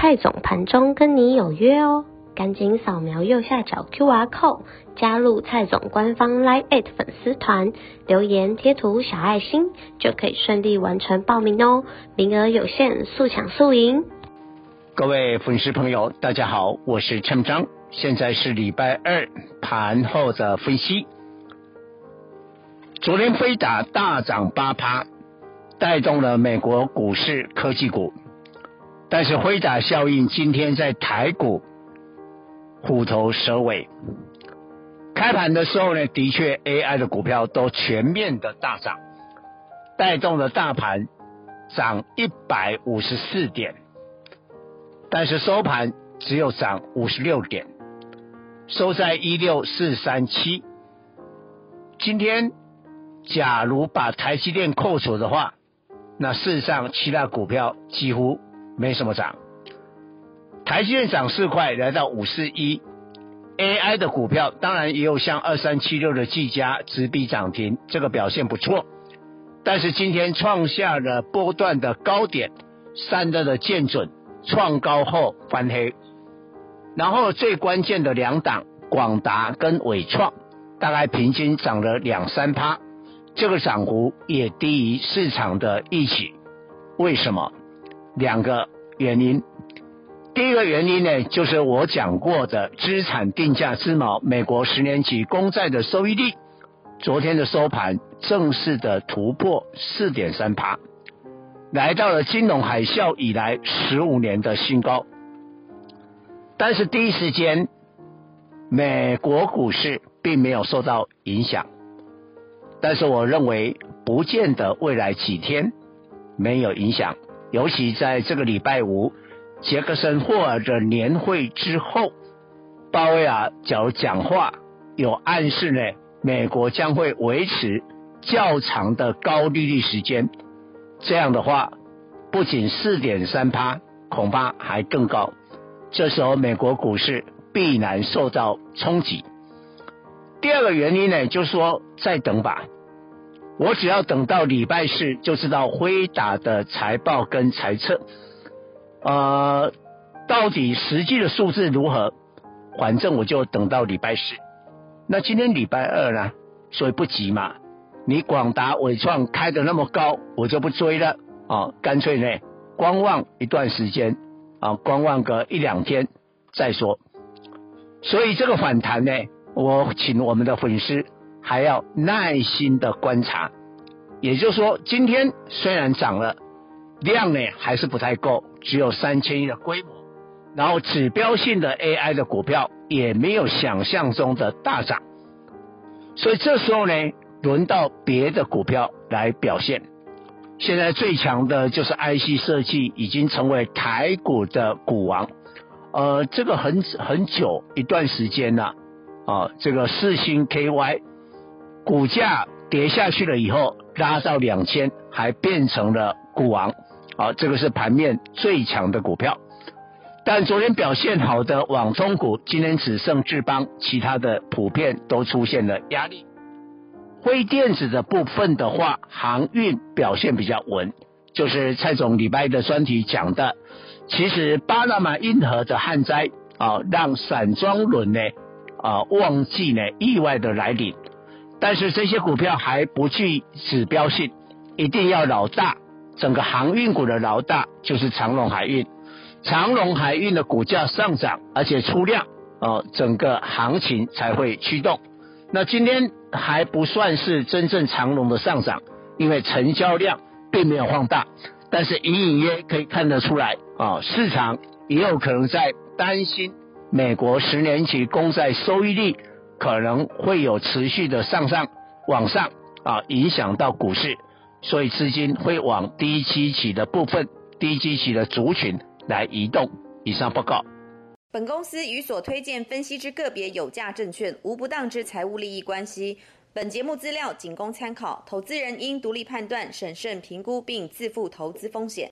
蔡总盘中跟你有约哦，赶紧扫描右下角 QR code 加入蔡总官方 Line@ 粉丝团，留言贴图小爱心就可以顺利完成报名哦，名额有限，速抢速赢。各位粉丝朋友，大家好，我是陈章，现在是礼拜二盘后的分析。昨天飞达大涨八趴，带动了美国股市科技股。但是辉达效应今天在台股虎头蛇尾，开盘的时候呢，的确 AI 的股票都全面的大涨，带动了大盘涨一百五十四点，但是收盘只有涨五十六点，收在一六四三七。今天假如把台积电扣除的话，那事实上其他股票几乎。没什么涨，台积电涨四块，来到五四一。AI 的股票当然也有像二三七六的技嘉直逼涨停，这个表现不错。但是今天创下了波段的高点，散热的建准创高后翻黑，然后最关键的两档广达跟纬创，大概平均涨了两三趴，这个涨幅也低于市场的预期。为什么？两个原因，第一个原因呢，就是我讲过的资产定价之锚，美国十年期公债的收益率，昨天的收盘正式的突破四点三趴，来到了金融海啸以来十五年的新高。但是第一时间，美国股市并没有受到影响，但是我认为不见得未来几天没有影响。尤其在这个礼拜五，杰克森霍尔的年会之后，鲍威尔假如讲话有暗示呢，美国将会维持较长的高利率时间。这样的话，不仅四点三趴，恐怕还更高。这时候美国股市必然受到冲击。第二个原因呢，就是说再等吧。我只要等到礼拜四就知道辉达的财报跟财测，呃，到底实际的数字如何？反正我就等到礼拜四。那今天礼拜二呢？所以不急嘛。你广达、伟创开得那么高，我就不追了啊，干脆呢观望一段时间啊，观望个一两天再说。所以这个反弹呢，我请我们的粉丝。还要耐心的观察，也就是说，今天虽然涨了，量呢还是不太够，只有三千亿的规模，然后指标性的 AI 的股票也没有想象中的大涨，所以这时候呢，轮到别的股票来表现。现在最强的就是 IC 设计，已经成为台股的股王，呃，这个很很久一段时间了，啊，这个四星 KY。股价跌下去了以后，拉到两千，还变成了股王，好，这个是盘面最强的股票。但昨天表现好的网通股，今天只剩智邦，其他的普遍都出现了压力。辉电子的部分的话，航运表现比较稳，就是蔡总礼拜一的专题讲的，其实巴拿马运河的旱灾啊，让散装轮呢啊旺季呢意外的来临。但是这些股票还不具指标性，一定要老大。整个航运股的老大就是长荣海运，长荣海运的股价上涨，而且出量，哦，整个行情才会驱动。那今天还不算是真正长龙的上涨，因为成交量并没有放大，但是隐隐约可以看得出来，啊，市场也有可能在担心美国十年期公债收益率。可能会有持续的上上往上啊，影响到股市，所以资金会往低基期的部分、低基期的族群来移动。以上报告。本公司与所推荐分析之个别有价证券无不当之财务利益关系。本节目资料仅供参考，投资人应独立判断、审慎评估并自负投资风险。